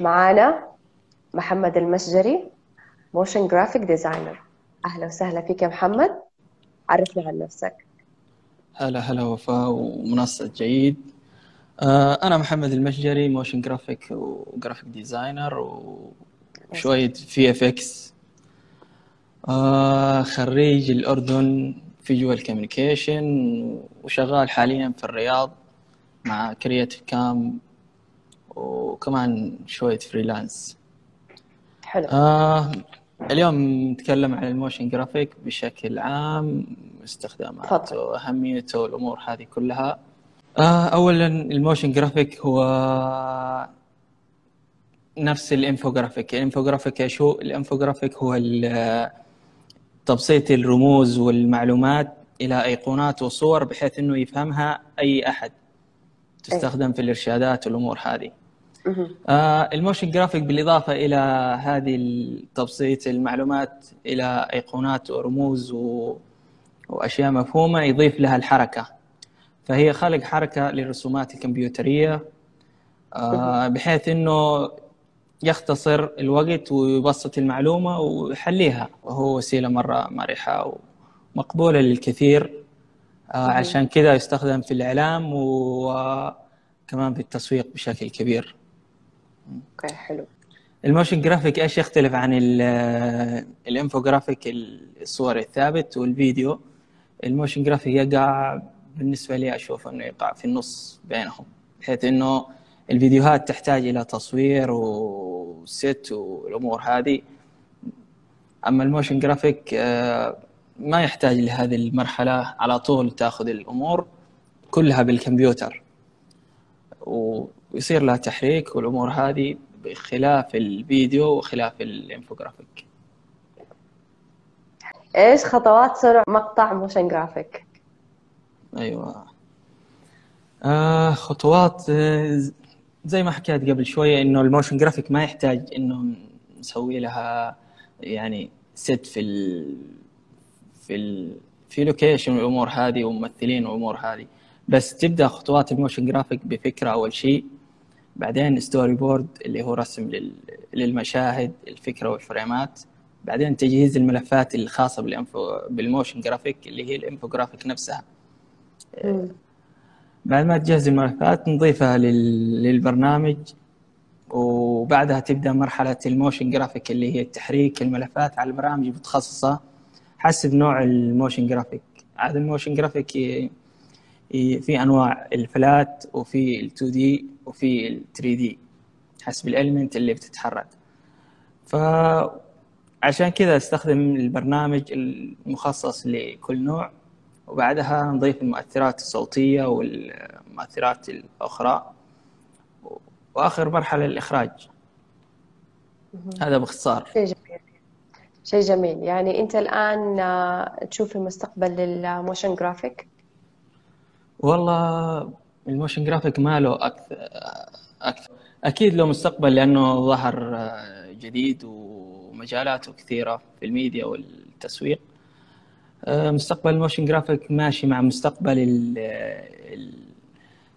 معانا محمد المشجري motion graphic designer أهلا وسهلا فيك يا محمد. عرفنا عن نفسك. هلا هلا وفاء ومنصة جيد. آه، أنا محمد المشجري motion graphic و graphic designer وشوية VFX خريج الأردن visual communication وشغال حاليا في الرياض مع Creative Cam وكمان شوية freelance حلو. آه اليوم نتكلم عن ال motion graphic بشكل عام استخداماته تفضل. وأهميته والأمور هذه كلها. آه أولا الموشن جرافيك هو نفس الإنفوجرافيك. الإنفوجرافيك إيش هو الإنفوجرافيك هو تبسيط الرموز والمعلومات إلى أيقونات وصور بحيث إنه يفهمها أي أحد. تستخدم في الإرشادات والأمور هذه. آه، ال motion graphic بالإضافة إلى هذه التبسيط المعلومات إلى أيقونات ورموز و... وأشياء مفهومة يضيف لها الحركة. فهي خلق حركة للرسومات الكمبيوترية آه، بحيث أنه يختصر الوقت ويبسط المعلومة ويحليها. وهو وسيلة مرة مرحة ومقبولة للكثير. آه،. عشان كذا يستخدم في الإعلام وكمان في التسويق بشكل كبير. okay حلو. ال motion graphic إيش يختلف عن ال- الإنفوجرافيك الصور الثابت والفيديو؟ ال motion graphic يقع بالنسبة لي أشوف إنه يقع في النص بينهم بحيث إنه الفيديوهات تحتاج إلى تصوير و set والأمور هذه. أما ال motion graphic آه، ما يحتاج لهذه المرحلة على طول تأخذ الأمور كلها بالكمبيوتر. ويصير لها تحريك والأمور هذه بخلاف الفيديو وخلاف الإنفوجرافيك. إيش خطوات صنع مقطع motion graphic؟ أيوه. آه خطوات آه، زي ما حكيت قبل شوية إنه ال motion graphic ما يحتاج إنه نسوي لها يعني set في ال في ال في location والأمور هذه وممثلين والأمور هذه. بس تبدأ خطوات ال motion graphic بفكرة أول شيء بعدين storyboard اللي هو رسم لل- للمشاهد الفكرة والفريمات. بعدين تجهيز الملفات الخاصة بال info بال motion graphic اللي هي الإنفوجرافيك نفسها. مم. بعد ما تجهز الملفات نضيفها لل- للبرنامج وبعدها تبدأ مرحلة ال motion graphic اللي هي تحريك الملفات على البرامج المتخصصه حسب نوع ال motion graphic هذا ال motion graphic في أنواع ال flat وفي ال 2D وفي ال 3D حسب ال element اللي بتتحرك. فعشان كذا أستخدم البرنامج المخصص لكل نوع وبعدها نضيف المؤثرات الصوتية والمؤثرات الأخرى وآخر مرحلة الإخراج. هذا باختصار. شيء جميل. شيء جميل. يعني أنت الآن آه، تشوف المستقبل لل motion graphic؟ والله ال motion graphic ما له أكثر, أكثر. أكيد له مستقبل لأنه ظهر آه، جديد ومجالاته كثيرة في الميديا والتسويق. آه، مستقبل ال motion graphic ماشي مع مستقبل ال-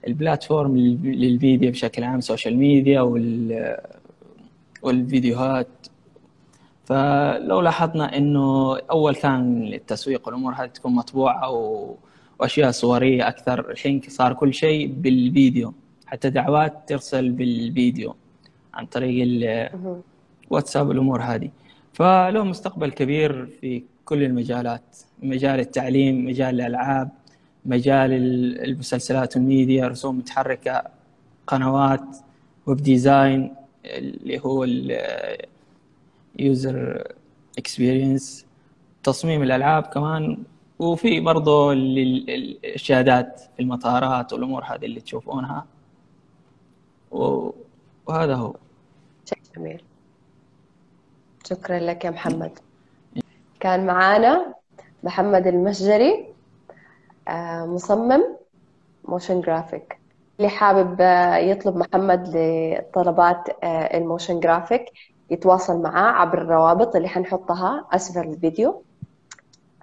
ال platform لل- للفيديو بشكل عام social media وال والفيديوهات. فلو لاحظنا إنه أول كان التسويق والأمور هذه تكون مطبوعة و... وأشياء صورية أكثر الحين صار كل شيء بالفيديو حتى دعوات ترسل بالفيديو عن طريق. الواتساب والأمور هذه فله مستقبل كبير في كل المجالات مجال التعليم مجال الألعاب مجال ال- المسلسلات والميديا رسوم متحركة قنوات web design اللي هو ال user experience تصميم الألعاب كمان وفي برضه ال- ال- الشاشات في المطارات والأمور هذه اللي تشوفونها. وهذا هو. شيء جميل. شكرا لك يا محمد. كان معانا محمد المشجري آه، مصمم motion graphic اللي حابب آه، يطلب محمد لطلبات آه، ال motion graphic يتواصل معاه عبر الروابط اللي حنحطها أسفل الفيديو.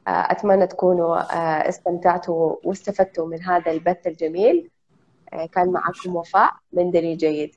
أتمنى تكونوا آه، استمتعتوا واستفدتوا من هذا البث الجميل. آه، كان معكم وفاء من دليل جيد.